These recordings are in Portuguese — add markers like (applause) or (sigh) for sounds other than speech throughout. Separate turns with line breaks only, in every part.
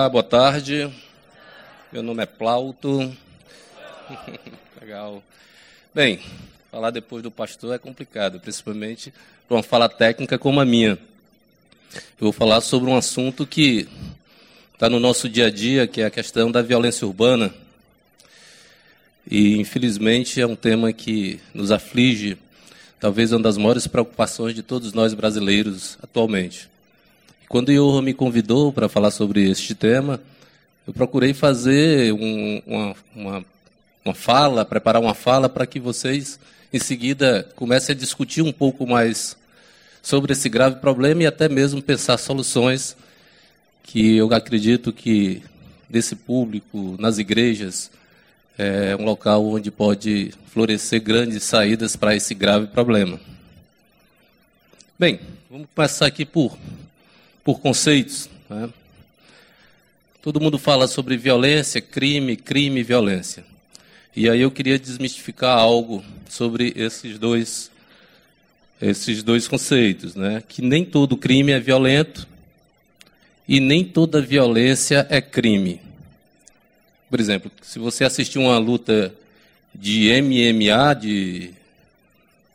Olá, boa tarde. Meu nome é Plauto. (laughs) Legal. Bem, falar depois do pastor é complicado, principalmente para uma fala técnica como a minha. Eu vou falar sobre um assunto que está no nosso dia a dia, que é a questão da violência urbana. E, infelizmente, é um tema que nos aflige, talvez uma das maiores preocupações de todos nós brasileiros atualmente. Quando o me convidou para falar sobre este tema, eu procurei fazer um, uma, uma, uma fala, preparar uma fala para que vocês, em seguida, comecem a discutir um pouco mais sobre esse grave problema e até mesmo pensar soluções que eu acredito que desse público, nas igrejas, é um local onde pode florescer grandes saídas para esse grave problema. Bem, vamos começar aqui por por conceitos. Né? Todo mundo fala sobre violência, crime, crime violência. E aí eu queria desmistificar algo sobre esses dois, esses dois conceitos, né? Que nem todo crime é violento e nem toda violência é crime. Por exemplo, se você assistir uma luta de MMA, de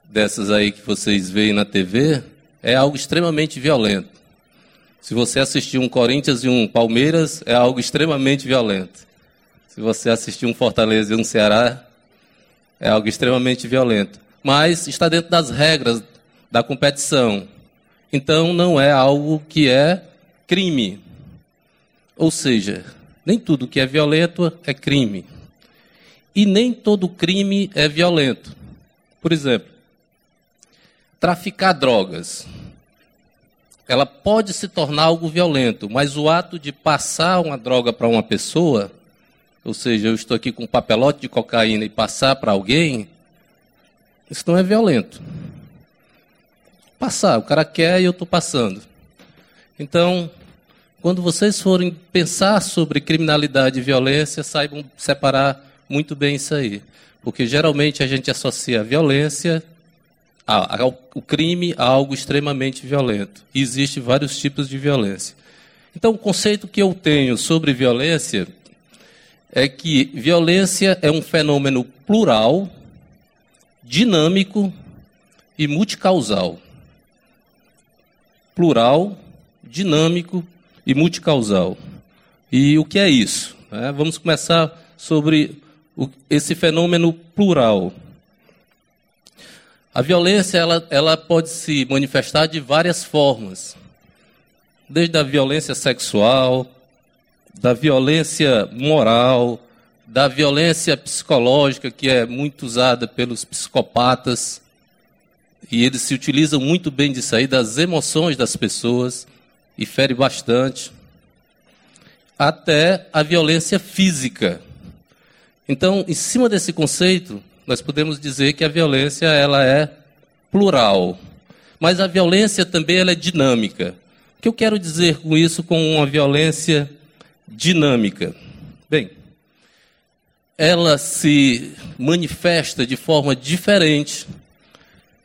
dessas aí que vocês veem na TV, é algo extremamente violento. Se você assistir um Corinthians e um Palmeiras, é algo extremamente violento. Se você assistir um Fortaleza e um Ceará, é algo extremamente violento. Mas está dentro das regras da competição. Então não é algo que é crime. Ou seja, nem tudo que é violento é crime. E nem todo crime é violento. Por exemplo, traficar drogas ela pode se tornar algo violento, mas o ato de passar uma droga para uma pessoa, ou seja, eu estou aqui com um papelote de cocaína e passar para alguém, isso não é violento. Passar, o cara quer e eu estou passando. Então, quando vocês forem pensar sobre criminalidade e violência, saibam separar muito bem isso aí. Porque geralmente a gente associa a violência o crime a algo extremamente violento. E existem vários tipos de violência. Então, o conceito que eu tenho sobre violência é que violência é um fenômeno plural, dinâmico e multicausal. Plural, dinâmico e multicausal. E o que é isso? É, vamos começar sobre o, esse fenômeno plural. A violência ela, ela pode se manifestar de várias formas, desde a violência sexual, da violência moral, da violência psicológica, que é muito usada pelos psicopatas, e eles se utilizam muito bem disso aí, das emoções das pessoas, e fere bastante, até a violência física. Então, em cima desse conceito, nós podemos dizer que a violência ela é plural, mas a violência também ela é dinâmica. O que eu quero dizer com isso, com uma violência dinâmica? Bem, ela se manifesta de forma diferente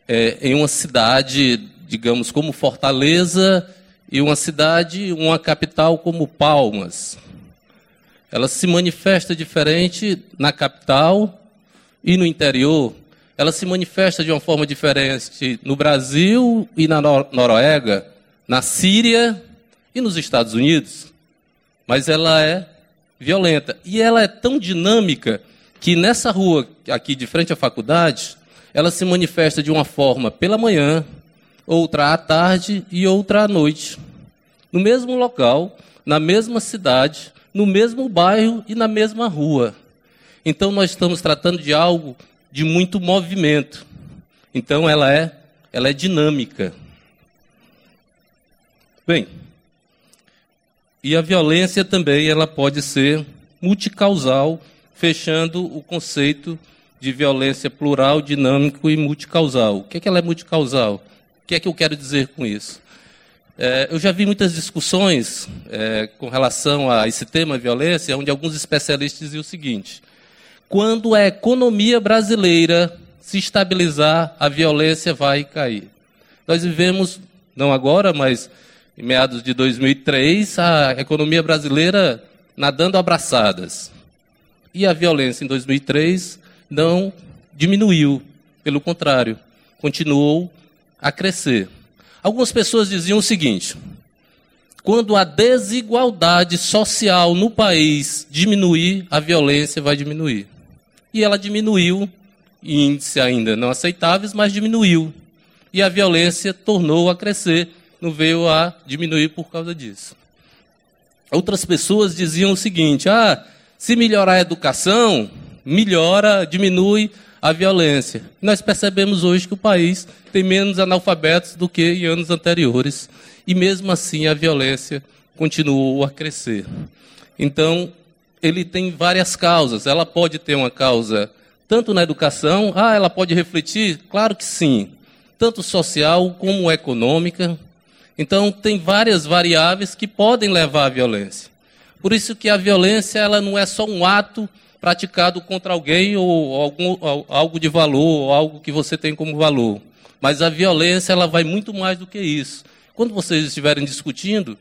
é, em uma cidade, digamos, como Fortaleza, e uma cidade, uma capital como Palmas. Ela se manifesta diferente na capital e no interior, ela se manifesta de uma forma diferente no Brasil e na Noruega, na Síria e nos Estados Unidos. Mas ela é violenta. E ela é tão dinâmica que nessa rua aqui de frente à faculdade, ela se manifesta de uma forma pela manhã, outra à tarde e outra à noite. No mesmo local, na mesma cidade, no mesmo bairro e na mesma rua. Então nós estamos tratando de algo de muito movimento. Então ela é, ela é dinâmica. Bem, e a violência também ela pode ser multicausal, fechando o conceito de violência plural, dinâmico e multicausal. O que é que ela é multicausal? O que é que eu quero dizer com isso? É, eu já vi muitas discussões é, com relação a esse tema violência, onde alguns especialistas diziam o seguinte: quando a economia brasileira se estabilizar, a violência vai cair. Nós vivemos, não agora, mas em meados de 2003, a economia brasileira nadando abraçadas. E a violência em 2003 não diminuiu, pelo contrário, continuou a crescer. Algumas pessoas diziam o seguinte: quando a desigualdade social no país diminuir, a violência vai diminuir. E ela diminuiu, em índices ainda não aceitáveis, mas diminuiu. E a violência tornou a crescer, não veio a diminuir por causa disso. Outras pessoas diziam o seguinte: ah, se melhorar a educação, melhora, diminui a violência. Nós percebemos hoje que o país tem menos analfabetos do que em anos anteriores. E mesmo assim a violência continuou a crescer. Então, ele tem várias causas. Ela pode ter uma causa tanto na educação, ah, ela pode refletir? Claro que sim. Tanto social como econômica. Então, tem várias variáveis que podem levar à violência. Por isso que a violência ela não é só um ato praticado contra alguém ou algum, algo de valor, ou algo que você tem como valor. Mas a violência ela vai muito mais do que isso. Quando vocês estiverem discutindo,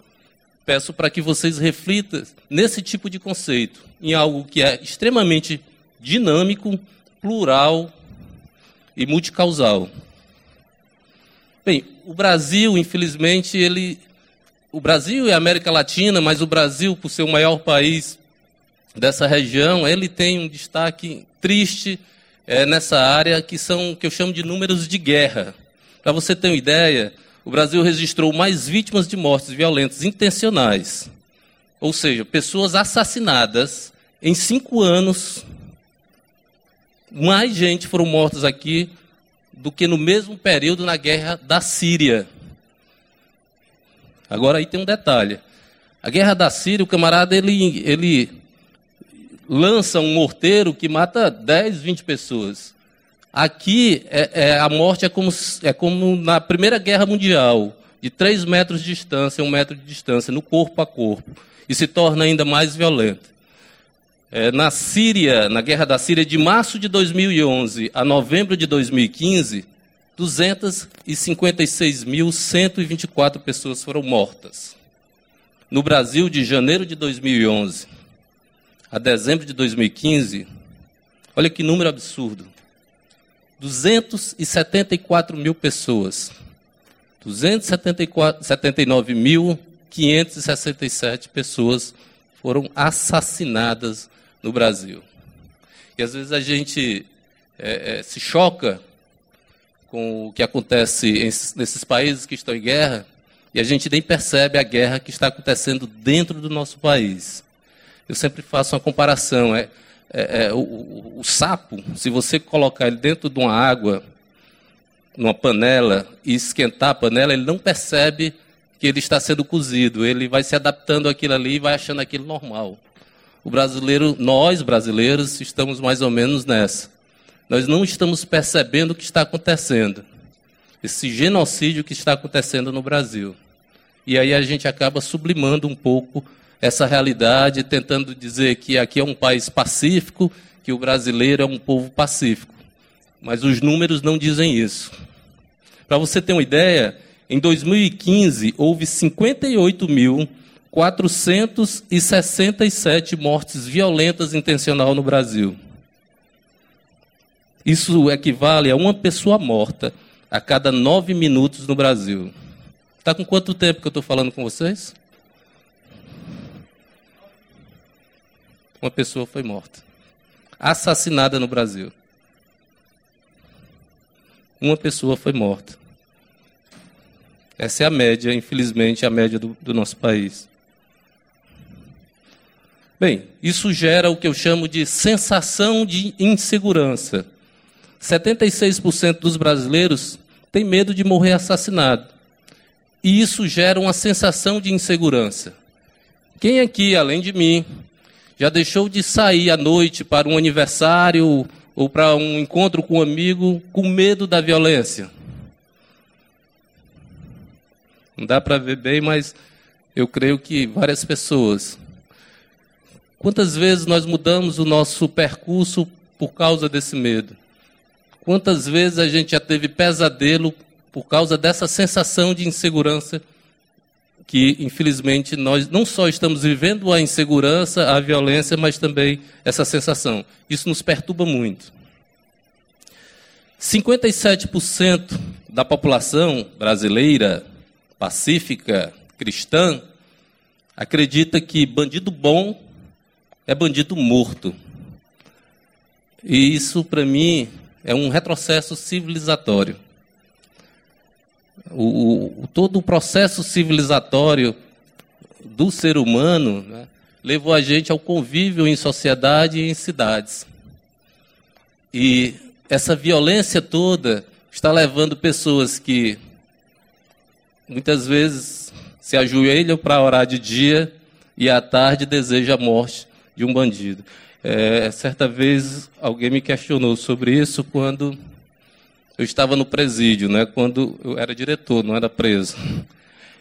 peço para que vocês reflitam nesse tipo de conceito, em algo que é extremamente dinâmico, plural e multicausal. Bem, o Brasil, infelizmente, ele o Brasil e a América Latina, mas o Brasil, por ser o maior país dessa região, ele tem um destaque triste é, nessa área que são que eu chamo de números de guerra. Para você ter uma ideia, o Brasil registrou mais vítimas de mortes violentas intencionais, ou seja, pessoas assassinadas em cinco anos. Mais gente foram mortas aqui do que no mesmo período na guerra da Síria. Agora aí tem um detalhe. A guerra da Síria, o camarada ele, ele lança um morteiro que mata 10, 20 pessoas. Aqui é, é, a morte é como, é como na Primeira Guerra Mundial, de 3 metros de distância, 1 metro de distância, no corpo a corpo, e se torna ainda mais violenta. É, na Síria, na Guerra da Síria, de março de 2011 a novembro de 2015, 256.124 pessoas foram mortas. No Brasil, de janeiro de 2011 a dezembro de 2015, olha que número absurdo: 274 mil pessoas. 279.567 pessoas foram assassinadas no Brasil. E às vezes a gente é, é, se choca com o que acontece em, nesses países que estão em guerra, e a gente nem percebe a guerra que está acontecendo dentro do nosso país. Eu sempre faço uma comparação. É, é, é o, o, sapo, se você colocar ele dentro de uma água, numa panela, e esquentar a panela, ele não percebe que ele está sendo cozido. Ele vai se adaptando àquilo ali e vai achando aquilo normal. O brasileiro, nós brasileiros, estamos mais ou menos nessa. Nós não estamos percebendo o que está acontecendo. Esse genocídio que está acontecendo no Brasil. E aí a gente acaba sublimando um pouco essa realidade, tentando dizer que aqui é um país pacífico, que o brasileiro é um povo pacífico. Mas os números não dizem isso. Para você ter uma ideia, em 2015 houve 58.467 mortes violentas intencional no Brasil. Isso equivale a uma pessoa morta a cada nove minutos no Brasil. Está com quanto tempo que eu estou falando com vocês? Uma pessoa foi morta. Assassinada no Brasil. Uma pessoa foi morta. Essa é a média, infelizmente, a média do, do nosso país. Bem, isso gera o que eu chamo de sensação de insegurança. 76% dos brasileiros têm medo de morrer assassinado. E isso gera uma sensação de insegurança. Quem aqui, além de mim, já deixou de sair à noite para um aniversário ou para um encontro com um amigo com medo da violência? Não dá para ver bem, mas eu creio que várias pessoas. Quantas vezes nós mudamos o nosso percurso por causa desse medo? Quantas vezes a gente já teve pesadelo por causa dessa sensação de insegurança que, infelizmente, nós não só estamos vivendo a insegurança, a violência, mas também essa sensação. Isso nos perturba muito. 57% da população brasileira pacífica, cristã, acredita que bandido bom é bandido morto. E isso, para mim, é um retrocesso civilizatório. O, o, todo o processo civilizatório do ser humano né, levou a gente ao convívio em sociedade e em cidades. E essa violência toda está levando pessoas que muitas vezes se ajoelham para orar de dia e à tarde desejam a morte de um bandido. É, certa vez alguém me questionou sobre isso quando eu estava no presídio, né? Quando eu era diretor, não era preso.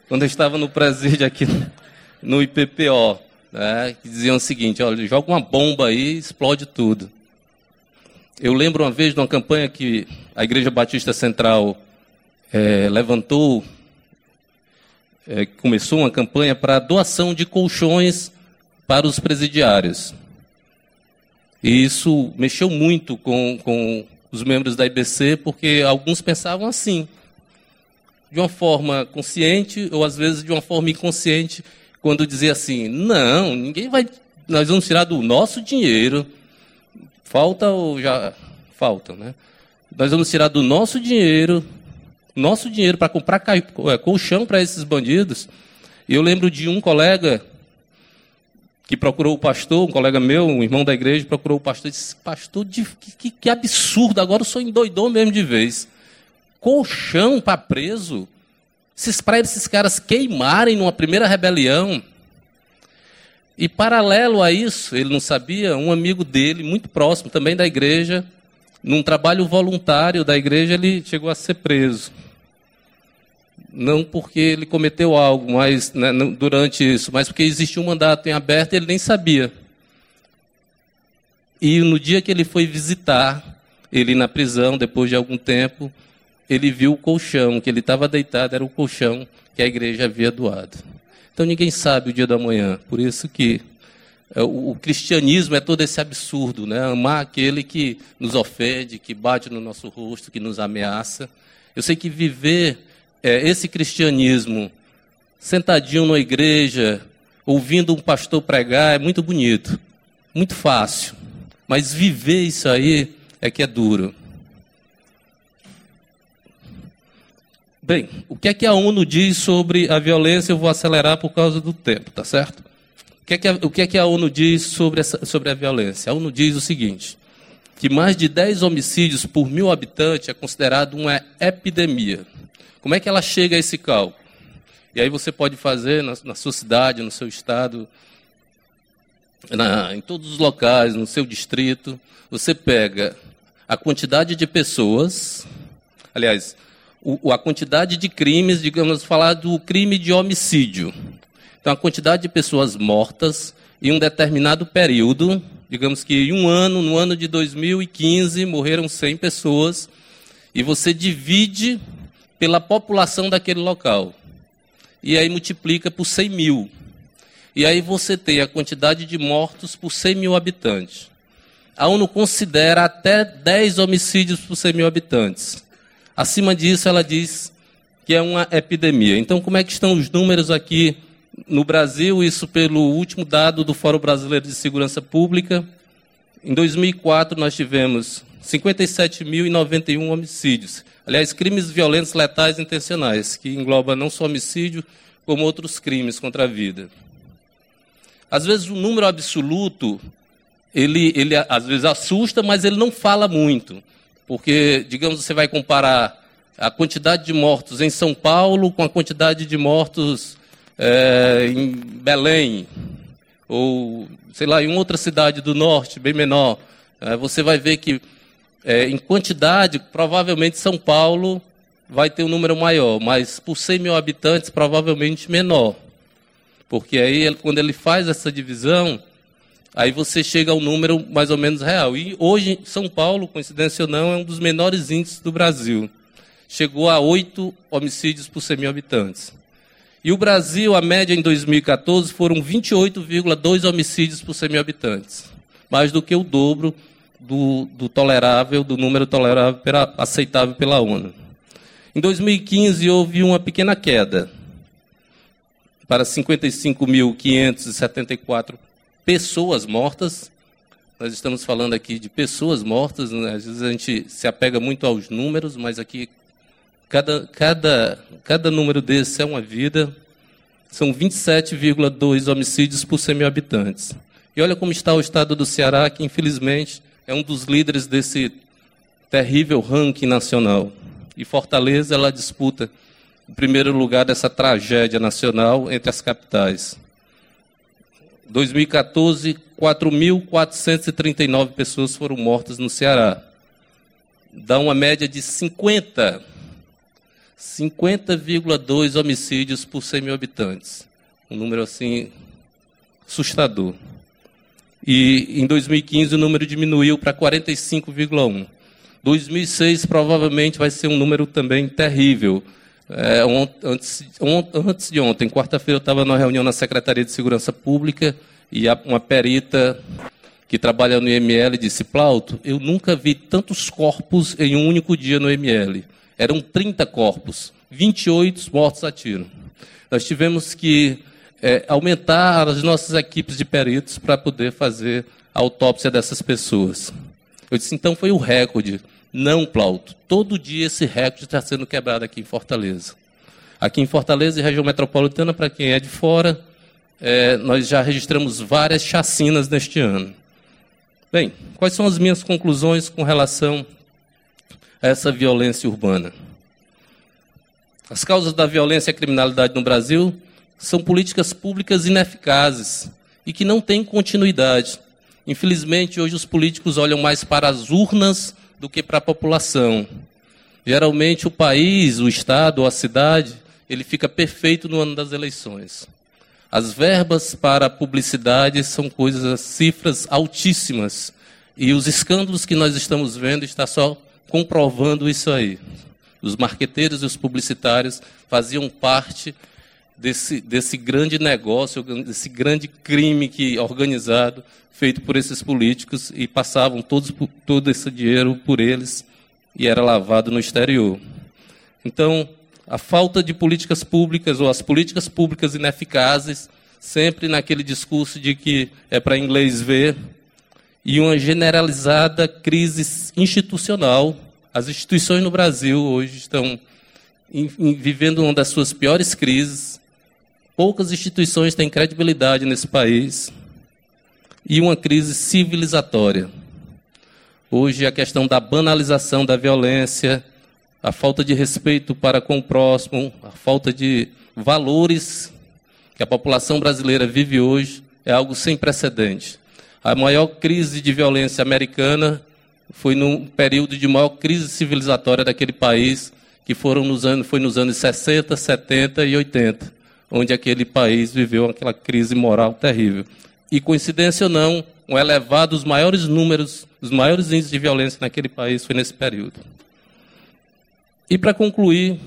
Quando eu estava no presídio aqui no IPPO, né? Que diziam o seguinte: olha, joga uma bomba aí, explode tudo. Eu lembro uma vez de uma campanha que a Igreja Batista Central é, levantou, é, começou uma campanha para doação de colchões para os presidiários. E isso mexeu muito com, com os membros da IBC, porque alguns pensavam assim, de uma forma consciente ou às vezes de uma forma inconsciente, quando dizia assim: não, ninguém vai, nós vamos tirar do nosso dinheiro Falta ou já falta, né? Nós vamos tirar do nosso dinheiro, nosso dinheiro para comprar é, colchão para esses bandidos. Eu lembro de um colega que procurou o pastor, um colega meu, um irmão da igreja, procurou o pastor e disse: Pastor, que, que, absurdo, agora eu sou endoidou mesmo de vez. Colchão para preso? Para esses caras queimarem numa primeira rebelião. E paralelo a isso, ele não sabia, um amigo dele, muito próximo também da igreja, num trabalho voluntário da igreja, ele chegou a ser preso. Não porque ele cometeu algo, mas né, durante isso, mas porque existia um mandato em aberto e ele nem sabia. E no dia que ele foi visitar, ele na prisão, depois de algum tempo, ele viu o colchão, que ele estava deitado, era o colchão que a igreja havia doado. Então ninguém sabe o dia da manhã. Por isso que é, o, cristianismo é todo esse absurdo, né? Amar aquele que nos ofende, que bate no nosso rosto, que nos ameaça. Eu sei que viver é, esse cristianismo sentadinho na igreja, ouvindo um pastor pregar, é muito bonito, muito fácil. Mas viver isso aí é que é duro. Bem, o que é que a ONU diz sobre a violência? Eu vou acelerar por causa do tempo, tá certo? O que é que a, o que é que a ONU diz sobre, essa, sobre a violência? A ONU diz o seguinte: que mais de 10 homicídios por mil habitantes é considerado uma epidemia. Como é que ela chega a esse cálculo? E aí você pode fazer na, na sua cidade, no seu estado, na, em todos os locais, no seu distrito, você pega a quantidade de pessoas, aliás, o, a quantidade de crimes, digamos, falar do crime de homicídio. Então, a quantidade de pessoas mortas em um determinado período, digamos que em um ano, no ano de 2015, morreram 100 pessoas, e você divide pela população daquele local. E aí multiplica por 100 mil. E aí você tem a quantidade de mortos por 100 mil habitantes. A ONU considera até 10 homicídios por 100 mil habitantes. Acima disso, ela diz que é uma epidemia. Então, como é que estão os números aqui no Brasil? Isso pelo último dado do Fórum Brasileiro de Segurança Pública. Em 2004, nós tivemos 57.091 homicídios. Aliás, crimes violentos letais intencionais, que engloba não só homicídio, como outros crimes contra a vida. Às vezes, o número absoluto, ele, ele às vezes assusta, mas ele não fala muito. Porque, digamos, você vai comparar a quantidade de mortos em São Paulo com a quantidade de mortos é, em Belém, ou, sei lá, em outra cidade do norte, bem menor. É, você vai ver que, é, em quantidade, provavelmente São Paulo vai ter um número maior, mas por 100 mil habitantes, provavelmente menor. Porque aí, quando ele faz essa divisão, Aí você chega ao número mais ou menos real. E hoje, São Paulo, coincidência ou não, é um dos menores índices do Brasil. Chegou a oito homicídios por 100 mil habitantes. E o Brasil, a média em 2014 foram 28,2 homicídios por 100 mil habitantes, mais do que o dobro do, do tolerável, do número tolerável pela, aceitável pela ONU. Em 2015 houve uma pequena queda para 55.574 pessoas mortas. Nós estamos falando aqui de pessoas mortas, né? às vezes a gente se apega muito aos números, mas aqui cada, cada, cada número desse é uma vida. São 27,2 homicídios por 100 mil habitantes. E olha como está o estado do Ceará, que infelizmente é um dos líderes desse terrível ranking nacional. E Fortaleza ela disputa o primeiro lugar dessa tragédia nacional entre as capitais. 2014, 4.439 pessoas foram mortas no Ceará. Dá uma média de 50, 50,2 homicídios por 100 mil habitantes. Um número assim assustador. E em 2015 o número diminuiu para 45,1. 2006 provavelmente vai ser um número também terrível. É, antes, antes de ontem, quarta-feira, eu estava numa reunião na Secretaria de Segurança Pública e uma perita que trabalha no IML disse: Plauto, eu nunca vi tantos corpos em um único dia no IML. Eram 30 corpos, 28 mortos a tiro. Nós tivemos que é, aumentar as nossas equipes de peritos para poder fazer a autópsia dessas pessoas. Eu disse: então foi o recorde. Não, Plauto. Todo dia esse recorde está sendo quebrado aqui em Fortaleza. Aqui em Fortaleza e região metropolitana, para quem é de fora, é, nós já registramos várias chacinas neste ano. Bem, quais são as minhas conclusões com relação a essa violência urbana? As causas da violência e criminalidade no Brasil são políticas públicas ineficazes e que não têm continuidade. Infelizmente, hoje os políticos olham mais para as urnas do que para a população. Geralmente o país, o estado ou a cidade, ele fica perfeito no ano das eleições. As verbas para publicidade são coisas, cifras altíssimas. E os escândalos que nós estamos vendo está só comprovando isso aí. Os marqueteiros e os publicitários faziam parte desse, desse grande negócio, desse grande crime que organizado feito por esses políticos e passavam todos, todo esse dinheiro por eles e era lavado no exterior. Então, a falta de políticas públicas ou as políticas públicas ineficazes, sempre naquele discurso de que é para inglês ver, e uma generalizada crise institucional. As instituições no Brasil hoje estão vivendo uma das suas piores crises. Poucas instituições têm credibilidade nesse país e uma crise civilizatória. Hoje, a questão da banalização da violência, a falta de respeito para com o próximo, a falta de valores que a população brasileira vive hoje é algo sem precedente. A maior crise de violência americana foi no período de maior crise civilizatória daquele país, que foram nos anos, foi nos anos 60, 70 e 80, onde aquele país viveu aquela crise moral terrível e coincidência ou não, um elevado, os maiores números, os maiores índices de violência naquele país foi nesse período. E para concluir,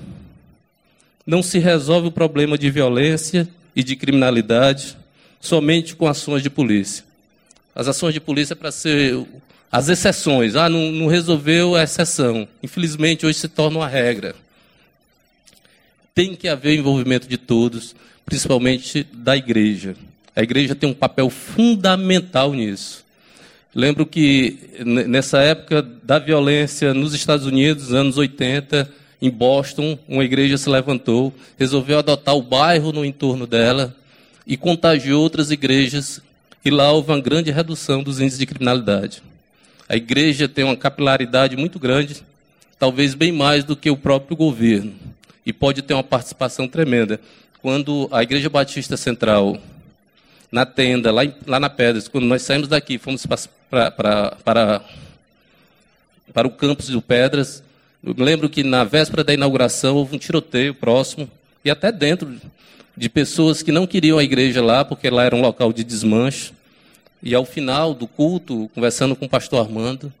não se resolve o problema de violência e de criminalidade somente com ações de polícia. As ações de polícia é para ser as exceções. Ah, não, não resolveu a exceção. Infelizmente, hoje se torna uma regra. Tem que haver envolvimento de todos, principalmente da igreja. A igreja tem um papel fundamental nisso. Lembro que nessa época da violência nos Estados Unidos, anos 80, em Boston, uma igreja se levantou, resolveu adotar o bairro no entorno dela e contagiou outras igrejas, e lá houve uma grande redução dos índices de criminalidade. A igreja tem uma capilaridade muito grande, talvez bem mais do que o próprio governo, e pode ter uma participação tremenda. Quando a Igreja Batista Central na tenda, lá, em, lá na Pedras, quando nós saímos daqui, fomos para, para, o campus do Pedras, eu lembro que na véspera da inauguração houve um tiroteio próximo, e até dentro de pessoas que não queriam a igreja lá, porque lá era um local de desmanche. E ao final do culto, conversando com o pastor Armando,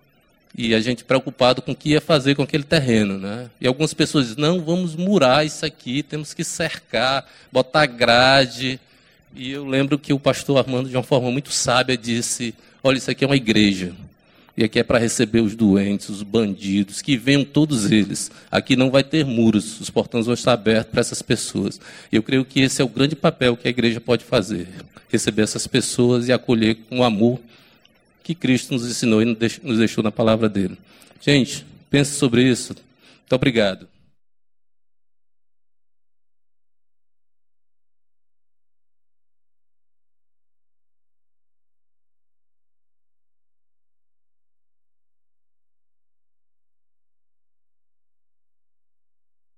E a gente preocupado com o que ia fazer com aquele terreno. Né? E algumas pessoas dizem, não, vamos murar isso aqui, temos que cercar, botar grade. E eu lembro que o pastor Armando, de uma forma muito sábia, disse, olha, isso aqui é uma igreja. E aqui é para receber os doentes, os bandidos, que venham todos eles. Aqui não vai ter muros, os portões vão estar abertos para essas pessoas. Eu creio que esse é o grande papel que a igreja pode fazer: receber essas pessoas e acolher com amor que Cristo nos ensinou e nos deixou na palavra dele. Gente, pense sobre isso. Muito obrigado.